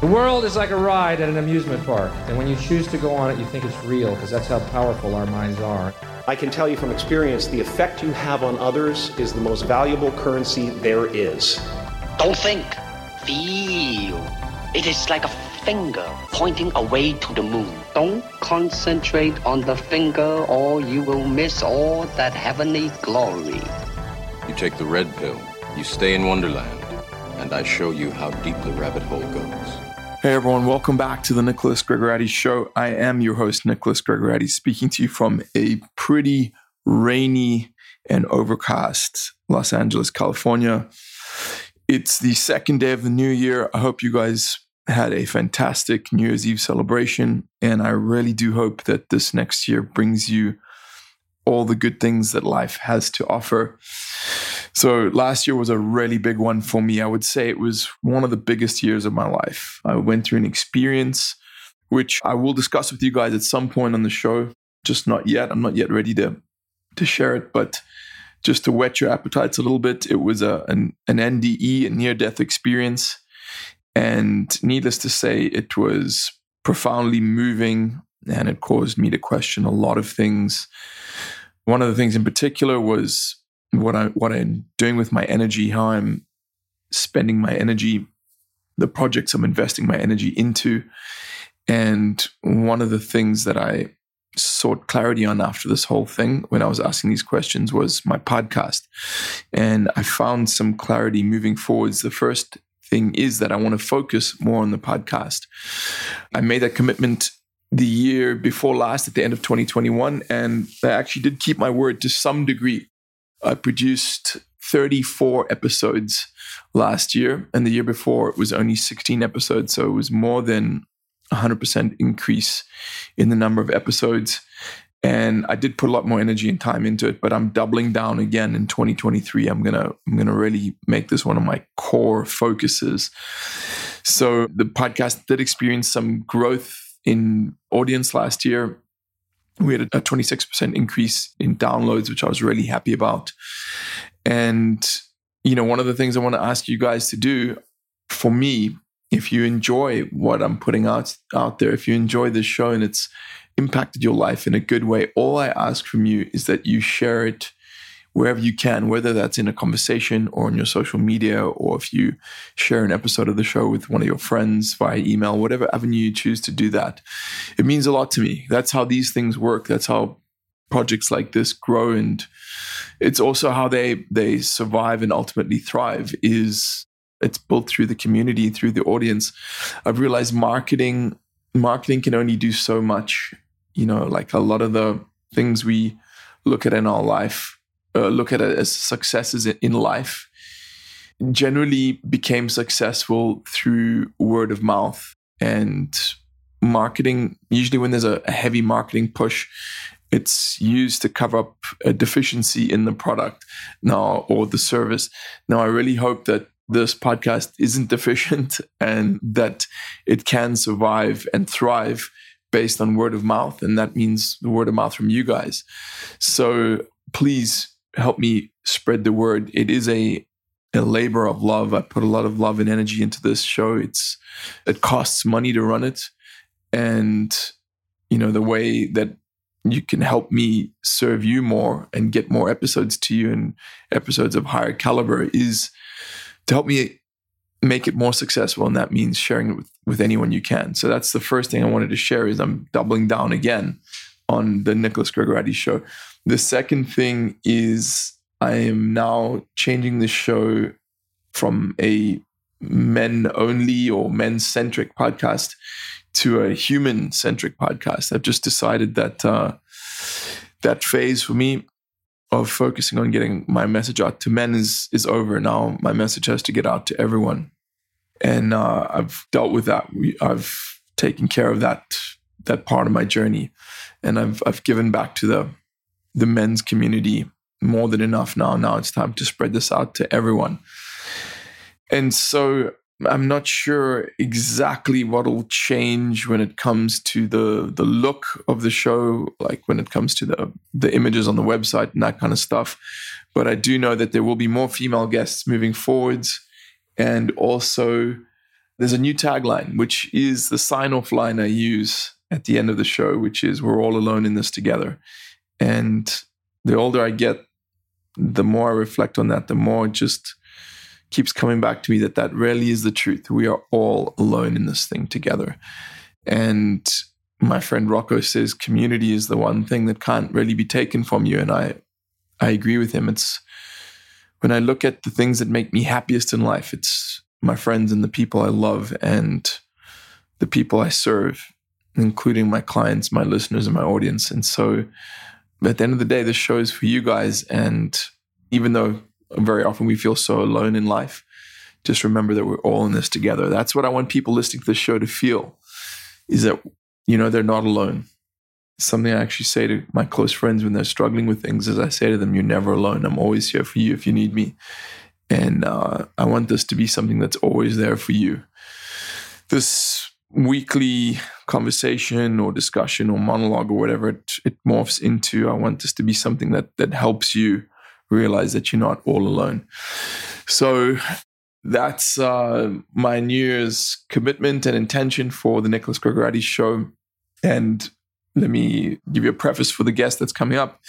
The world is like a ride at an amusement park, and when you choose to go on it, you think it's real because that's how powerful our minds are. I can tell you from experience the effect you have on others is the most valuable currency there is. Don't think, feel. It is like a finger pointing away to the moon. Don't concentrate on the finger or you will miss all that heavenly glory. You take the red pill, you stay in Wonderland, and I show you how deep the rabbit hole goes. Hey everyone, welcome back to the Nicholas Gregoriades Show. I am your host, Nicholas Gregoriades, speaking to you from a pretty rainy and overcast Los Angeles, California. It's the second day of the new year. I hope you guys had a fantastic New Year's Eve celebration, and I really do hope that this next year brings you all the good things that life has to offer. So, last year was a really big one for me. I would say it was one of the biggest years of my life. I went through an experience which I will discuss with you guys at some point on the show, just not yet. I'm not yet ready to to share it, but just to whet your appetites a little bit, it was a an, an NDE, a near death experience. And needless to say, it was profoundly moving and it caused me to question a lot of things. One of the things in particular was what I what I'm doing with my energy, how I'm spending my energy, the projects I'm investing my energy into. And one of the things that I sought clarity on after this whole thing when I was asking these questions was my podcast. And I found some clarity moving forwards. The first thing is that I want to focus more on the podcast. I made that commitment the year before last at the end of 2021, and I actually did keep my word to some degree. I produced 34 episodes last year, and the year before it was only 16 episodes. So it was more than 100% increase in the number of episodes. And I did put a lot more energy and time into it, but I'm doubling down again in 2023. I'm gonna I'm gonna really make this one of my core focuses. So the podcast did experience some growth in audience last year. We had a 26% increase in downloads, which I was really happy about. And, you know, one of the things I want to ask you guys to do for me, if you enjoy what I'm putting out, out there, if you enjoy this show and it's impacted your life in a good way, all I ask from you is that you share it wherever you can, whether that's in a conversation or on your social media, or if you share an episode of the show with one of your friends via email, whatever avenue you choose to do that. It means a lot to me. That's how these things work. That's how projects like this grow and it's also how they they survive and ultimately thrive is it's built through the community through the audience i've realized marketing marketing can only do so much you know like a lot of the things we look at in our life uh, look at it as successes in life generally became successful through word of mouth and marketing. Usually when there's a, heavy marketing push it's used to cover up a deficiency in the product now or the service. Now i really hope that this podcast isn't deficient and that it can survive and thrive based on word of mouth and that means the word of mouth from you guys. So please help me spread the word. It is a a labor of love. I put a lot of love and energy into this show. It's it costs money to run it, and you know the way that you can help me serve you more and get more episodes to you and episodes of higher caliber is to help me make it more successful and that means sharing it with, with anyone you can so that's the first thing i wanted to share is i'm doubling down again on the nicholas gregoriades show the second thing is I am now changing the show from a men only or men centric podcast to a human centric podcast. I've just decided that uh, that phase for me of focusing on getting my message out to men is is over now. My message has to get out to everyone, and uh, I've dealt with that. I've taken care of that that part of my journey, and I've I've given back to the the men's community more than enough now. Now it's time to spread this out to everyone. And so I'm not sure exactly what will change when it comes to the the look of the show, like when it comes to the the images on the website and that kind of stuff. But I do know that there will be more female guests moving forwards, and also there's a new tagline, which is the sign off line I use at the end of the show, which is We're all alone in this together. And the older I get, the more I reflect on that, the more it just keeps coming back to me that that really is the truth. We are all alone in this thing together. And my friend Rocco says community is the one thing that can't really be taken from you. And I, I agree with him. It's when I look at the things that make me happiest in life, it's my friends and the people I love and the people I serve, including my clients, my listeners, and my audience. And so at the end of the day, this show is for you guys. And even though very often we feel so alone in life, just remember that we're all in this together. That's what I want people listening to the show to feel is that, you know, they're not alone. Something I actually say to my close friends when they're struggling with things is I say to them, You're never alone. I'm always here for you if you need me. And uh, I want this to be something that's always there for you. This weekly conversation or discussion or monologue or whatever it, it morphs into, I want this to be something that that helps you realize that you're not all alone. So that's uh, my New Year's commitment and intention for the Nicholas Gregoriades show. And let me give you a preface for the guest that's coming up.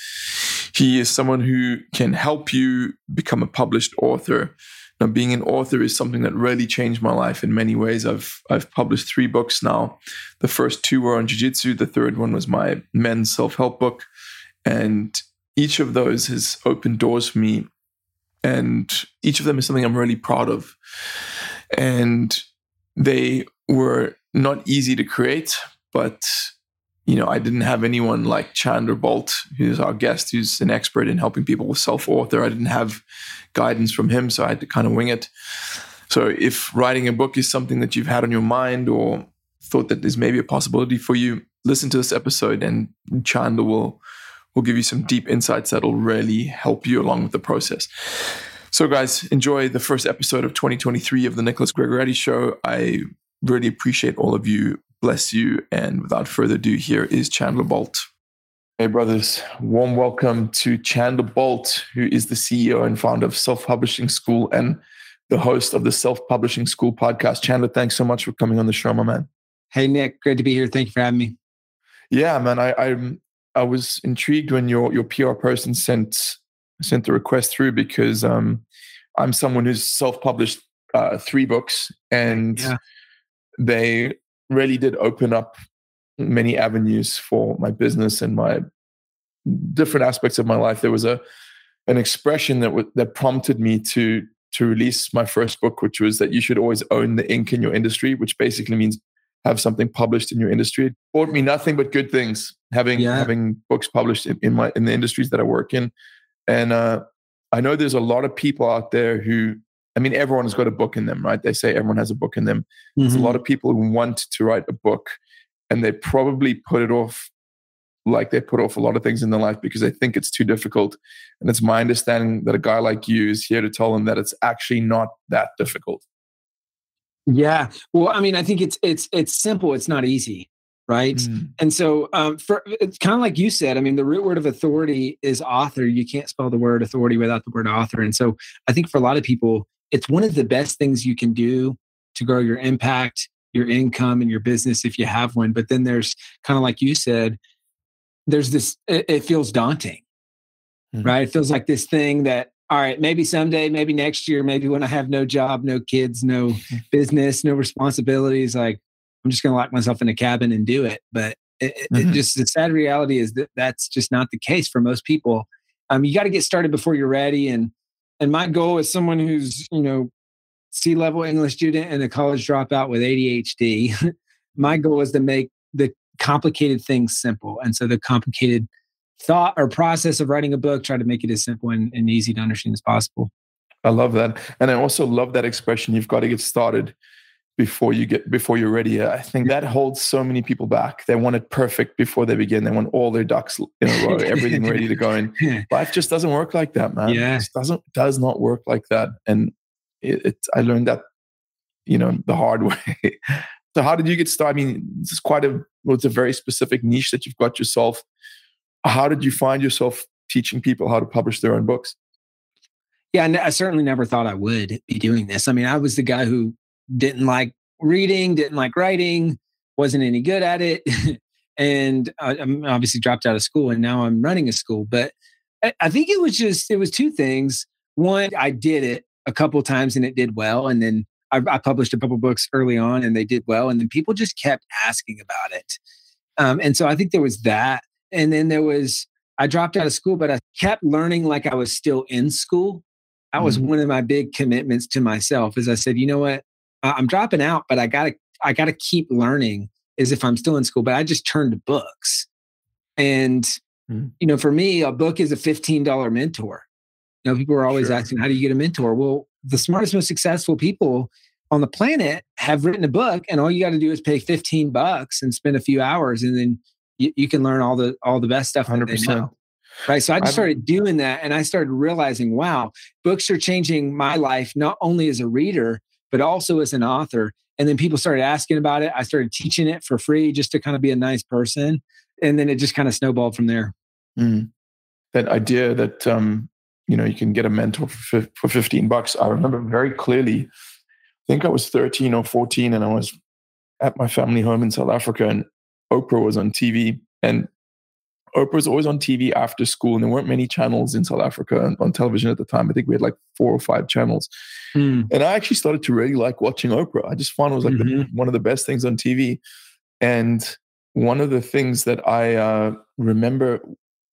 He is someone who can help you become a published author. Now, being an author is something that really changed my life in many ways. I've I've published three books now. The first two were on jiu-jitsu. The third one was my men's self-help book. And each of those has opened doors for me. And each of them is something I'm really proud of. And they were not easy to create, but you know, I didn't have anyone like Chandler Bolt, who's our guest, who's an expert in helping people with self-author. I didn't have guidance from him, so I had to kind of wing it. So if writing a book is something that you've had on your mind or thought that there's maybe a possibility for you, listen to this episode and Chandler will will give you some deep insights that'll really help you along with the process. So guys, enjoy the first episode of 2023 of the Nicholas Gregoriades show. I really appreciate all of you bless you. And without further ado, here is Chandler Bolt. Hey, brothers, warm welcome to Chandler Bolt, who is the CEO and founder of Self Publishing School and the host of the Self Publishing School podcast. Chandler, thanks so much for coming on the show, my man. Hey, Nick, great to be here. Thank you for having me. Yeah, man, I I, I was intrigued when your your PR person sent sent the request through because um, I'm someone who's self published uh, three books and yeah. they really did open up many avenues for my business and my different aspects of my life. There was a an expression that w- that prompted me to to release my first book, which was that you should always own the ink in your industry, which basically means have something published in your industry. It brought me nothing but good things having yeah. having books published in, in, my in the industries that I work in, and uh, I know there's a lot of people out there who I mean, everyone has got a book in them, right? They say everyone has a book in them. Mm-hmm. There's a lot of people who want to write a book and they probably put it off like they put off a lot of things in their life because they think it's too difficult. And it's my understanding that a guy like you is here to tell them that it's actually not that difficult. Yeah. Well, I mean, I think it's it's it's simple. It's not easy, right? Mm. And so, um, for it's kind of like you said. I mean, the root word of authority is author. You can't spell the word authority without the word author. And so, I think for a lot of people, it's one of the best things you can do to grow your impact, your income, and your business if you have one. But then there's kind of like you said, there's this, it, it feels daunting, mm-hmm. right? It feels like this thing that, all right, maybe someday, maybe next year, maybe when I have no job, no kids, no business, no responsibilities, like I'm just going to lock myself in a cabin and do it. But it, mm-hmm. it just the sad reality is that that's just not the case for most people. Um, you got to get started before you're ready. And and my goal as someone who's you know C level English student and a college dropout with ADHD, my goal is to make the complicated things simple. And so the complicated thought or process of writing a book, try to make it as simple and, and easy to understand as possible. I love that. And I also love that expression you've got to get started before you get before you're ready. I think that holds so many people back. They want it perfect before they begin. They want all their ducks in a row, everything ready to go. And life just doesn't work like that, man. Yeah. It doesn't does not work like that. And it, it I learned that, you know, the hard way. so how did you get started? I mean, is quite a well, it's a very specific niche that you've got yourself. How did you find yourself teaching people how to publish their own books? Yeah, and I certainly never thought I would be doing this. I mean, I was the guy who didn't like reading, didn't like writing, wasn't any good at it. and I, am obviously dropped out of school and now I'm running a school. But I, I think it was just, it was two things. One, I did it a couple times and it did well. And then I, I, published a couple books early on and they did well. And then people just kept asking about it. Um, and so I think there was that. And then there was, I dropped out of school, but I kept learning like I was still in school. That was mm-hmm. one of my big commitments to myself. Is I said, you know what, I'm dropping out, but I gotta, I gotta keep learning as if I'm still in school. But I just turned to books, and mm-hmm. you know, for me, a book is a $15 mentor. You know, people are always sure. asking, how do you get a mentor? Well, the smartest, most successful people on the planet have written a book, and all you got to do is pay 15 bucks and spend a few hours, and then you, you can learn all the all the best stuff. Hundred percent. Right. So I just started doing that, and I started realizing, wow, books are changing my life not only as a reader but also as an author. And then people started asking about it. I started teaching it for free just to kind of be a nice person, and then it just kind of snowballed from there. Mm. That idea that um, you know you can get a mentor for, for 15 bucks i remember very clearly i think i was 13 or 14 and i was at my family home in south africa and oprah was on tv and oprah was always on tv after school and there weren't many channels in south africa on television at the time i think we had like four or five channels mm. and i actually started to really like watching oprah i just found it was like mm-hmm. the, one of the best things on tv and one of the things that i uh, remember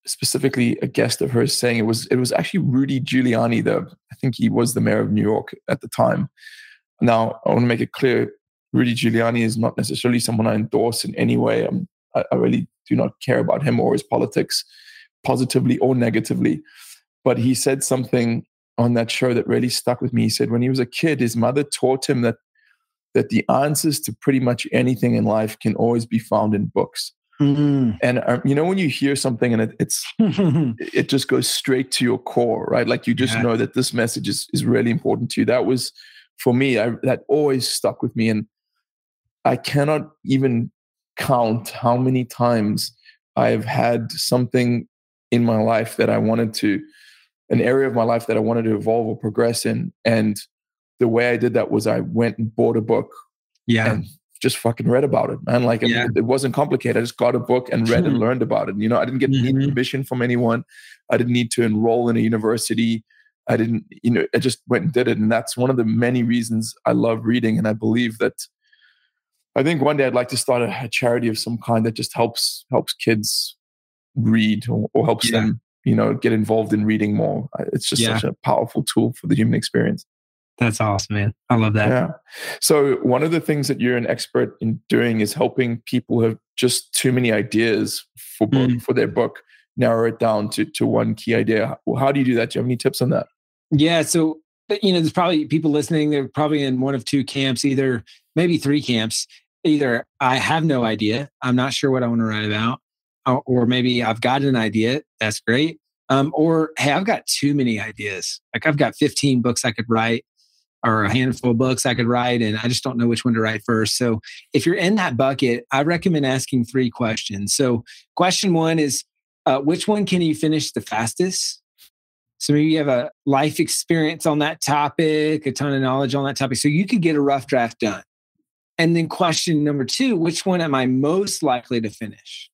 specifically a guest of hers saying it was it was actually Rudy Giuliani, the I think he was the mayor of New York at the time. Now I want to make it clear, Rudy Giuliani is not necessarily someone I endorse in any way. I'm, I, I really do not care about him or his politics, positively or negatively. But he said something on that show that really stuck with me. He said when he was a kid, his mother taught him that that the answers to pretty much anything in life can always be found in books. Mm-hmm. And um, you know when you hear something and it, it's it just goes straight to your core, right? Like you just yeah. know that this message is is really important to you. That was for me. I, that always stuck with me, and I cannot even count how many times I've had something in my life that I wanted to, an area of my life that I wanted to evolve or progress in, and the way I did that was I went and bought a book. Yeah. And just fucking read about it, man. Like yeah. it, it, wasn't complicated. I just got a book and read and learned about it. You know, I didn't get mm-hmm. any permission from anyone. I didn't need to enroll in a university. I didn't, you know, I just went and did it. And that's one of the many reasons I love reading. And I believe that I think one day I'd like to start a, a charity of some kind that just helps helps kids read or, or helps yeah. them, you know, get involved in reading more. It's just yeah. such a powerful tool for the human experience. That's awesome, man. I love that. Yeah. So one of the things that you're an expert in doing is helping people who have just too many ideas for book, mm. for their book narrow it down to to one key idea. Well, How do you do that? Do you have any tips on that? Yeah. So you know, there's probably people listening. They're probably in one of two camps, either maybe three camps. Either I have no idea, I'm not sure what I want to write about, or maybe I've got an idea. That's great. Um, or hey, I've got too many ideas. Like I've got 15 books I could write or a handful of books I could write, and I just don't know which one to write first. So, if you're in that bucket, I recommend asking three questions. So, question one is uh, which one can you finish the fastest? So, maybe you have a life experience on that topic, a ton of knowledge on that topic. So, you could get a rough draft done. And then, question number two which one am I most likely to finish?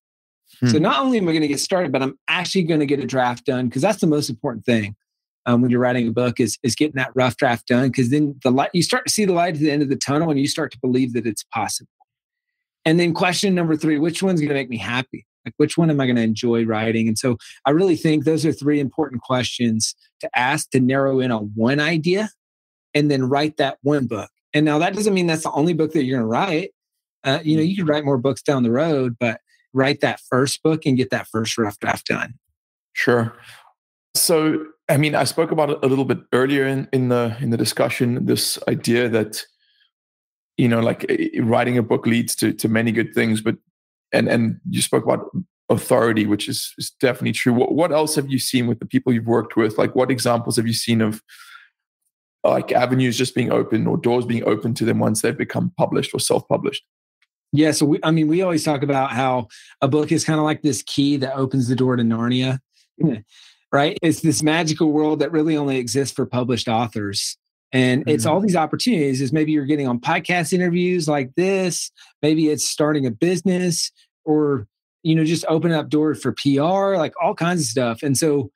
Hmm. So, not only am I going to get started, but I'm actually going to get a draft done because that's the most important thing um, when you're writing a book is is getting that rough draft done because then the light you start to see the light at the end of the tunnel and you start to believe that it's possible. And then question number three: which one's going to make me happy? Like which one am I going to enjoy writing? And so I really think those are three important questions to ask to narrow in on one idea, and then write that one book. And now that doesn't mean that's the only book that you're going to write. Uh, you know, you could write more books down the road, but write that first book and get that first rough draft done. Sure. So I mean, I spoke about it a little bit earlier in, in the in the discussion. This idea that you know, like writing a book leads to to many good things, but and and you spoke about authority, which is, is definitely true. What what else have you seen with the people you've worked with? Like, what examples have you seen of like avenues just being open or doors being open to them once they've become published or self published? Yeah, so we, I mean, we always talk about how a book is kind of like this key that opens the door to Narnia right? It's this magical world that really only exists for published authors. And it's Mhm. all these opportunities is maybe you're getting on podcast interviews like this, maybe it's starting a business or you know just opening up doors for PR, like all kinds of stuff. And so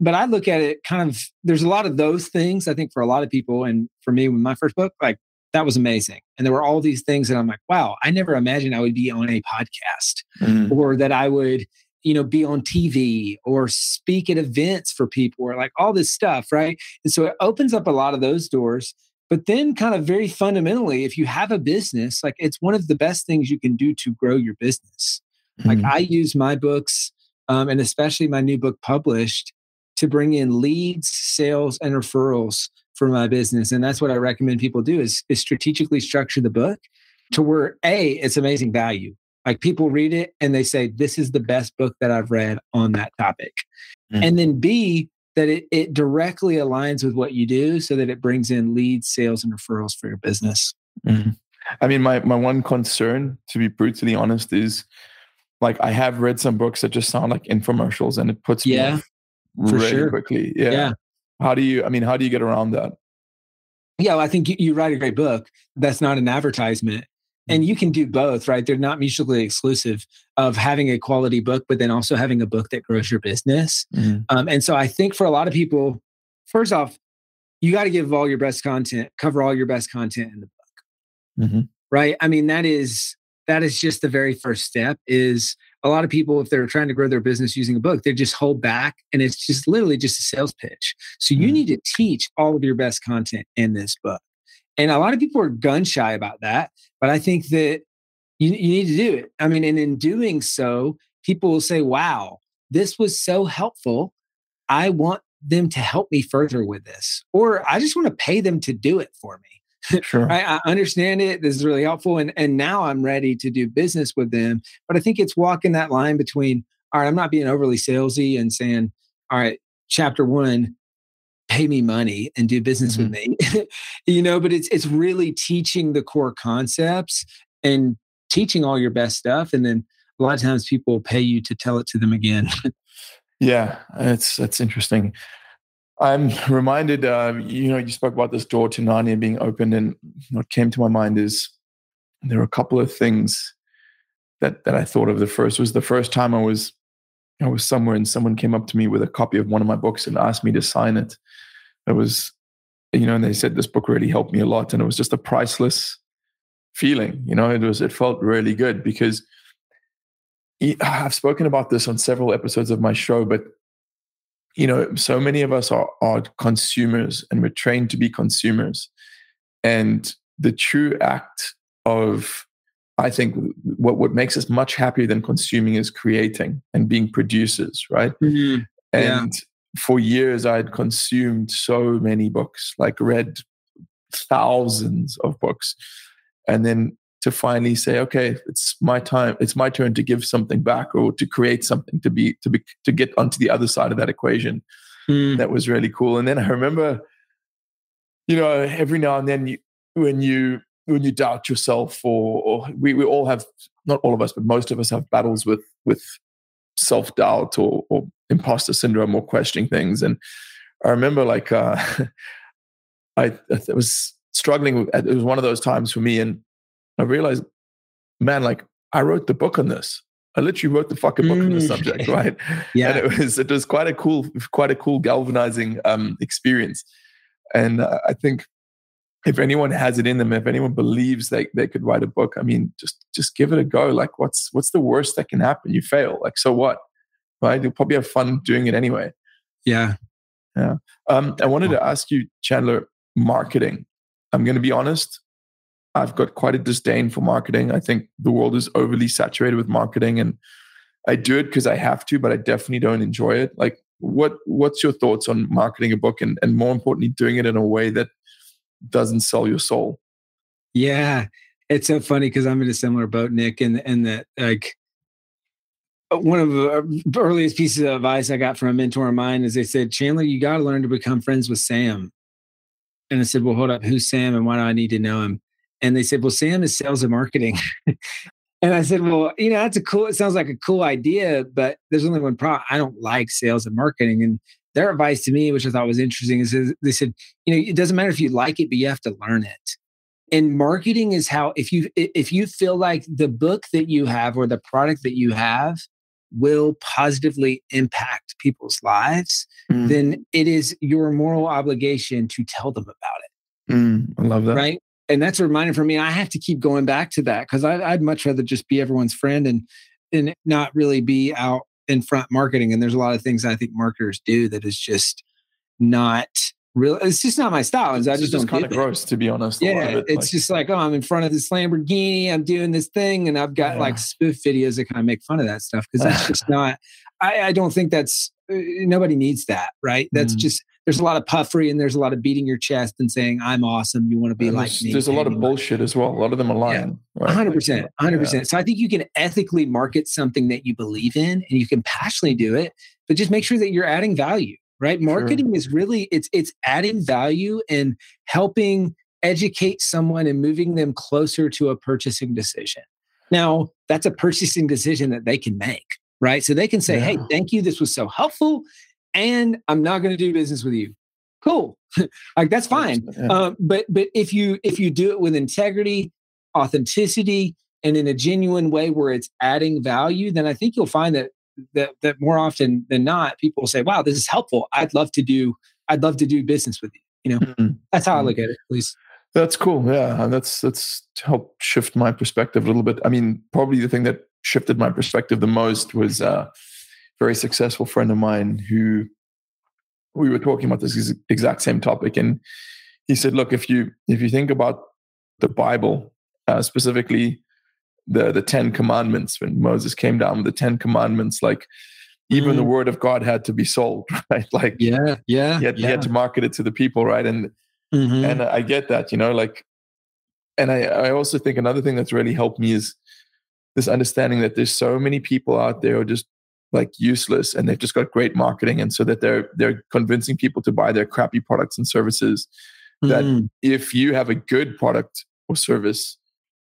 but I look at it kind of there's a lot of those things I think for a lot of people and for me with my first book like that was amazing. And there were all these things that I'm like, wow, I never imagined I would be on a podcast Mm. or that I would, you know, be on TV or speak at events for people or like all this stuff, right? And so it opens up a lot of those doors. But then, kind of very fundamentally, if you have a business, like it's one of the best things you can do to grow your business. Like Mhm. I use my books, um, and especially my new book published, to bring in leads, sales, and referrals for my business. And that's what I recommend people do is, is strategically structure the book to where a it's amazing value. Like people read it and they say, This is the best book that I've read on that topic. Mm. And then B, that it, it directly aligns with what you do so that it brings in leads, sales, and referrals for your business. Mhm. I mean, my my one concern, to be brutally honest, is like I have read some books that just sound like infomercials, and it puts me Yeah, off for really sure. quickly. Yeah. Yeah. How do you? I mean, how do you get around that? Yeah, well, I think you, you write a great book. That's not an advertisement. And you can do both, right? They're not mutually exclusive of having a quality book, but then also having a book that grows your business. Mhm. Um, and so I think for a lot of people, first off, you got to give all your best content, cover all your best content in the book, Mhm. right? I mean, that is that is just the very first step. Is a lot of people, if they're trying to grow their business using a book, they just hold back, and it's just literally just a sales pitch. So you Mhm. need to teach all of your best content in this book. And a lot of people are gun shy about that, but I think that you, you need to do it. I mean, and in doing so, people will say, wow, this was so helpful. I want them to help me further with this, or I just want to pay them to do it for me. Sure. Right? I understand it. This is really helpful. And, and now I'm ready to do business with them. But I think it's walking that line between, all right, I'm not being overly salesy and saying, all right, chapter one, pay me money and do business with mm-hmm. me. you know, but it's it's really teaching the core concepts and teaching all your best stuff. And then a lot of times people pay you to tell it to them again. Yeah, it's that's interesting. I'm reminded, uh, you know, you spoke about this door to Narnia being opened, and what came to my mind is there were a couple of things that that I thought of. The first was the first time I was I was somewhere and someone came up to me with a copy of one of my books and asked me to sign it. It was, you know, and they said this book really helped me a lot, and it was just a priceless feeling. You know, it was it felt really good because I've spoken about this on several episodes of my show, but you know, so many of us are, are consumers and we're trained to be consumers. And the true act of, I think, what, what makes us much happier than consuming is creating and being producers, right? Mm-hmm. Yeah. And for years, I had consumed so many books, like read thousands of books. And then to finally say, okay, it's my time, it's my turn to give something back or to create something to be, to be, to get onto the other side of that equation. Mm. That was really cool. And then I remember, you know, every now and then you, when you, when you doubt yourself or, or we, we all have, not all of us, but most of us have battles with, with self doubt or, or imposter syndrome or questioning things. And I remember like, uh, I, I was struggling. with- It was one of those times for me. And I realized, man, like I wrote the book on this. I literally wrote the fucking book on the Mm. subject, right? Yeah. And it was, it was quite a cool, quite a cool galvanizing um, experience. And uh, I think if anyone has it in them, if anyone believes they, they could write a book, I mean, just, just give it a go. Like what's, what's the worst that can happen? You fail. Like, so what? Right. You'll probably have fun doing it anyway. Yeah, yeah. Um, I wanted to ask you, Chandler, marketing. I'm going to be honest. I've got quite a disdain for marketing. I think the world is overly saturated with marketing, and I do it because I have to, but I definitely don't enjoy it. Like, what what's your thoughts on marketing a book, and and more importantly, doing it in a way that doesn't sell your soul? Yeah. It's so funny because I'm in a similar boat, Nick, and and that like uh, one of the earliest pieces of advice I got from a mentor of mine is they said, Chandler, you got to learn to become friends with Sam. And I said, Well, hold up, who's Sam and why do I need to know him? And they said, Well, Sam is sales and marketing. and I said, Well, you know, that's a cool, it sounds like a cool idea, but there's only one problem. I don't like sales and marketing. And their advice to me, which I thought was interesting, is they said, you know, it doesn't matter if you like it, but you have to learn it. And marketing is how if you if you feel like the book that you have or the product that you have will positively impact people's lives, mm. then it is your moral obligation to tell them about it. Mm, I love that. Right. And that's a reminder for me. I have to keep going back to that because I'd much rather just be everyone's friend and and not really be out in front marketing. And there's a lot of things I think marketers do that is just not real. It's just not my style. It's I just, just kind of gross, to be honest. Yeah, it, it's like, just like, oh, I'm in front of this Lamborghini, I'm doing this thing, and I've got yeah. like spoof videos that kind of make fun of that stuff because that's just not. I, I, don't think that's uh, nobody needs that, right? That's mm. just there's a lot of puffery and there's a lot of beating your chest and saying I'm awesome. You want to be and like there's, me. There's a lot of bullshit as well. A lot of them are lying. Hundred percent, hundred percent. So I think you can ethically market something that you believe in, and you can passionately do it, but just make sure that you're adding value right marketing sure. is really it's it's adding value and helping educate someone and moving them closer to a purchasing decision now that's a purchasing decision that they can make right so they can say yeah. hey thank you this was so helpful and i'm not going to do business with you cool like that's fine yeah. um, but but if you if you do it with integrity authenticity and in a genuine way where it's adding value then i think you'll find that that that more often than not, people will say, "Wow, this is helpful. I'd love to do. I'd love to do business with you." You know, mm-hmm. that's how I look at it. At least. That's cool. Yeah, that's that's helped shift my perspective a little bit. I mean, probably the thing that shifted my perspective the most was a very successful friend of mine who we were talking about this exact same topic, and he said, "Look, if you if you think about the Bible, uh, specifically the the Ten Commandments when Moses came down with the Ten Commandments, like even mm. the word of God had to be sold, right? Like yeah, yeah, he had, yeah. he had to market it to the people, right? And mm-hmm. and I get that, you know, like, and I I also think another thing that's really helped me is this understanding that there's so many people out there who just like useless and they've just got great marketing and so that they're they're convincing people to buy their crappy products and services that mm. if you have a good product or service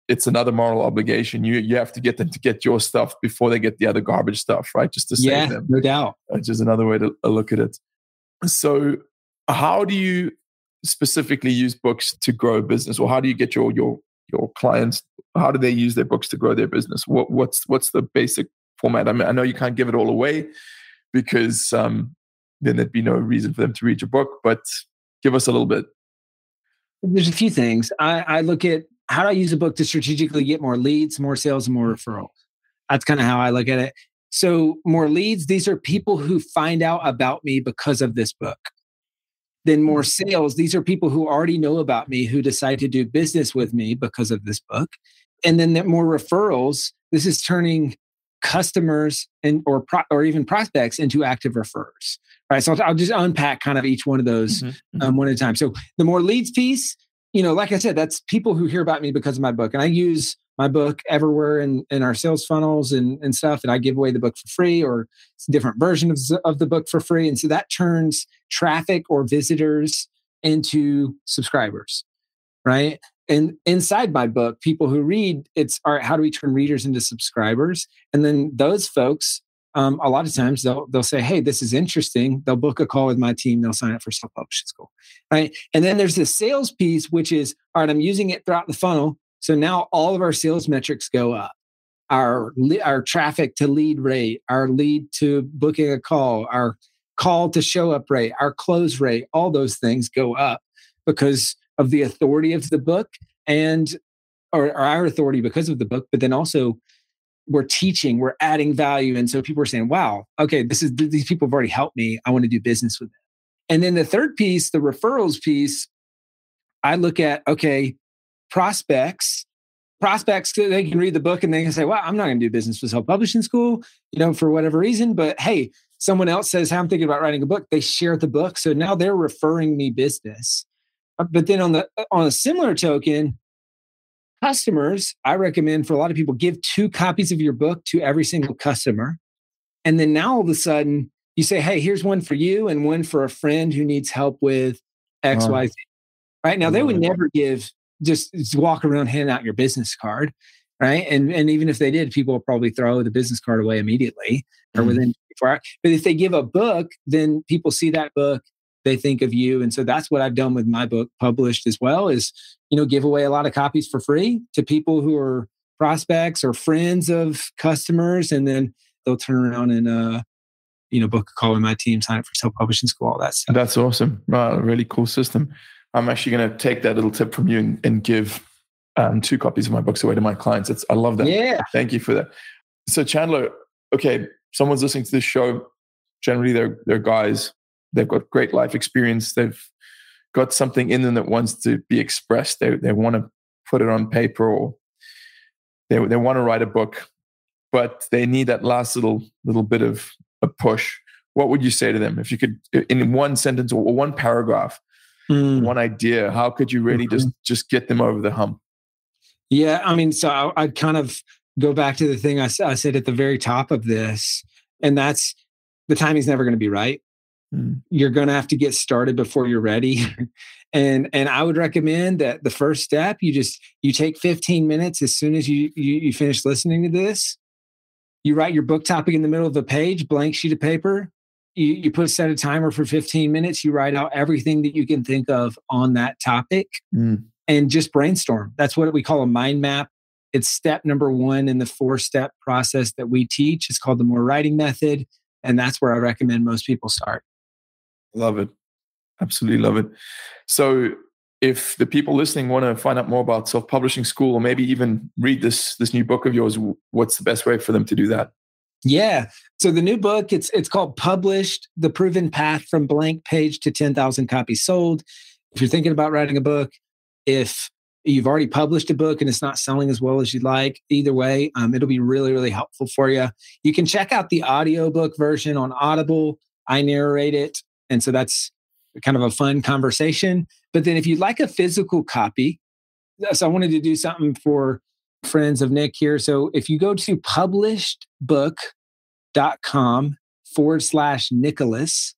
it's another moral obligation. You you have to get them to get your stuff before they get the other garbage stuff, right? Just to save yeah, them. No doubt. Which is another way to look at it. So, how do you specifically use books to grow a business, or how do you get your your your clients? How do they use their books to grow their business? What what's what's the basic format? I mean, I know you can't give it all away because um, then there'd be no reason for them to read your book. But give us a little bit. There's a few things. I, I look at how do I use a book to strategically get more leads, more sales, and more referrals? That's kind of how I look at it. So, more leads, these are people who find out about me because of this book. Then, more mm. sales, these are people who already know about me who decide to do business with me because of this book. And then, more referrals, this is turning customers and or pro, or even prospects into active referrers right so i'll, just unpack kind of each one of those mm-hmm. mm-hmm. um, one at a time so the more leads piece you know, like I said, that's people who hear about me because of my book. And I use my book everywhere in, in our sales funnels and, and stuff. And I give away the book for free or different version of, of the book for free. And so that turns traffic or visitors into subscribers, right? And inside my book, people who read, it's all right, how do we turn readers into subscribers? And then those folks um, a lot of times they'll they'll say, "Hey, this is interesting." They'll book a call with my team. They'll sign up for self publishing school, right? And then there's the sales piece, which is all right. I'm using it throughout the funnel, so now all of our sales metrics go up. Our our traffic to lead rate, our lead to booking a call, our call to show up rate, our close rate, all those things go up because of the authority of the book and or, or our authority because of the book, but then also we're teaching, we're adding value. And so people are saying, wow, okay, this is these people have already helped me. I want to do business with them. And then the third piece, the referrals piece, I look at, okay, prospects, prospects, they can read the book and they can say, well, I'm not going to do business with self publishing school, you know, for whatever reason. But hey, someone else says, hey, I'm thinking about writing a book. They share the book. So now they're referring me business. Uh, but then on the on a similar token, customers, I recommend for a lot of people, give two copies of your book to every single customer. And then now all of a sudden, you say, hey, here's one for you and one for a friend who needs help with X, Y, Z. Right now, they would never give just walk around handing out your business card. right? And and even if they did, people will probably throw the business card away immediately or Mhm. within 24 hours. But if they give a book, then people see that book, they think of you, and so that's what I've done with my book published as well. Is you know give away a lot of copies for free to people who are prospects or friends of customers, and then they'll turn around and uh you know book a call with my team, sign up for self publishing school, all that stuff. That's awesome. Wow, really cool system. I'm actually going to take that little tip from you and, and give um, two copies of my books away to my clients. It's, I love that. Yeah. Thank you for that. So Chandler, okay, someone's listening to this show. Generally, they're they're guys. They've got great life experience. They've got something in them that wants to be expressed. They they want to put it on paper or they they want to write a book, but they need that last little little bit of a push. What would you say to them if you could, in one sentence or one paragraph, Mm. one idea? How could you really just just get them over the hump? Yeah, I mean, so I- I'd kind of go back to the thing I said at the very top of this, and that's the timing's never going to be right. Mm. You're going to have to get started before you're ready, and and I would recommend that the first step you just you take 15 minutes as soon as you you, you finish listening to this. You write your book topic in the middle of the page, blank sheet of paper. You, you put set a timer for 15 minutes. You write out everything that you can think of on that topic Mm. and just brainstorm. That's what we call a mind map. It's step number one in the four step process that we teach. It's called the more writing method. And that's where I recommend most people start. Love it. Absolutely love it. So if the people listening want to find out more about self-publishing school or maybe even read this this new book of yours, what's the best way for them to do that? Yeah. So the new book, it's it's called Published: The Proven Path from Blank Page to 10,000 Copies Sold. If you're thinking about writing a book, if you've already published a book and it's not selling as well as you'd like, either way, um, it'll be really, really helpful for you. You can check out the audiobook version on Audible. I narrate it. And so that's kind of a fun conversation. But then if you'd like a physical copy, so I wanted to do something for friends of Nick here. So if you go to publishedbook.com forward slash Nicholas,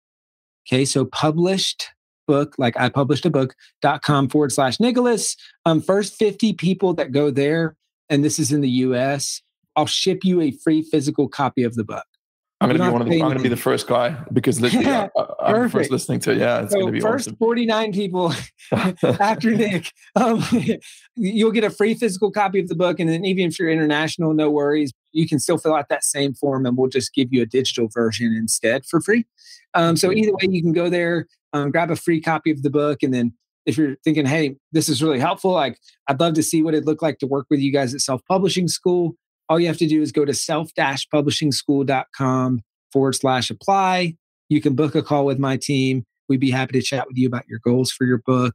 okay, so published book, like I published a book.com forward slash Nicholas. Um, first 50 people that go there, and this is in the US, I'll ship you a free physical copy of the book. I'm going to be one of the, I'm going to be the first guy because literally I, I, I'm the first listening to it. Yeah, it's going to So be first awesome. 49 people after Nick, um, you'll get a free physical copy of the book. And then even if you're international, no worries. You can still fill out that same form and we'll just give you a digital version instead for free. Um, so either way, you can go there, um, grab a free copy of the book. And then if you're thinking, hey, this is really helpful, like I'd love to see what it'd look like to work with you guys at Self Publishing School. All you have to do is go to self-publishingschool.com forward slash apply. You can book a call with my team. We'd be happy to chat with you about your goals for your book,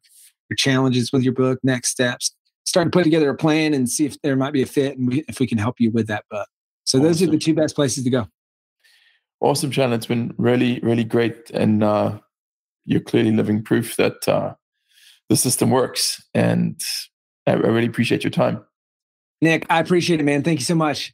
your challenges with your book, next steps. Start to put together a plan and see if there might be a fit and we, if we can help you with that book. So those are the two best places to go. Awesome, Chandler. It's been really, really great. And uh, you're clearly living proof that uh, the system works. And I, I really appreciate your time. Nick, I appreciate it, man. Thank you so much.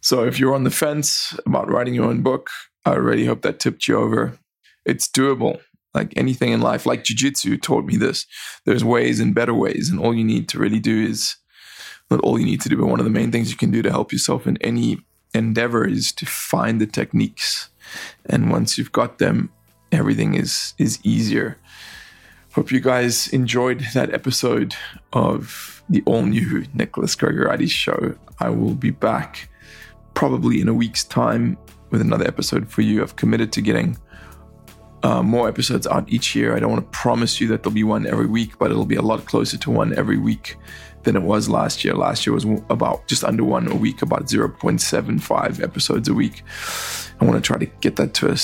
So if you're on the fence about writing your own book, I really hope that tipped you over. It's doable. Like anything in life, like jujitsu taught me this. There's ways and better ways, and all you need to really do is not all you need to do, but one of the main things you can do to help yourself in any endeavor is to find the techniques. And once you've got them, everything is is easier. Hope you guys enjoyed that episode of the all new Nicholas Gregoriades show. I will be back probably in a week's time with another episode for you. I've committed to getting uh, more episodes out each year. I don't want to promise you that there'll be one every week, but it'll be a lot closer to one every week than it was last year. Last year was about just under one a week, about 0.75 episodes a week. I want to try to get that to a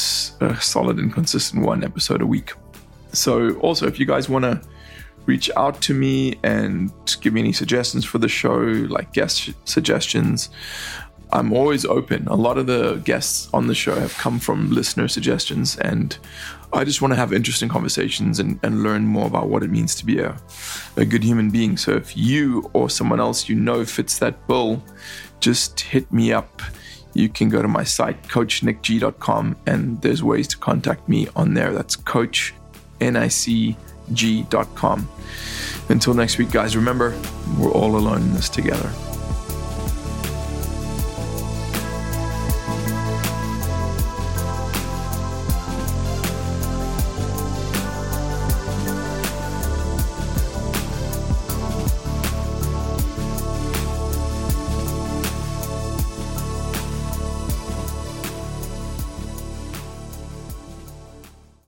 solid and consistent one episode a week. So, also, if you guys want to reach out to me and give me any suggestions for the show, like guest suggestions, I'm always open. A lot of the guests on the show have come from listener suggestions, and I just want to have interesting conversations and, and learn more about what it means to be a, a good human being. So if you or someone else you know fits that bill, just hit me up. You can go to my site, coachnicg.com, and there's ways to contact me on there. That's coachnicg.com. Until next week, guys, remember, we're all alone in this together.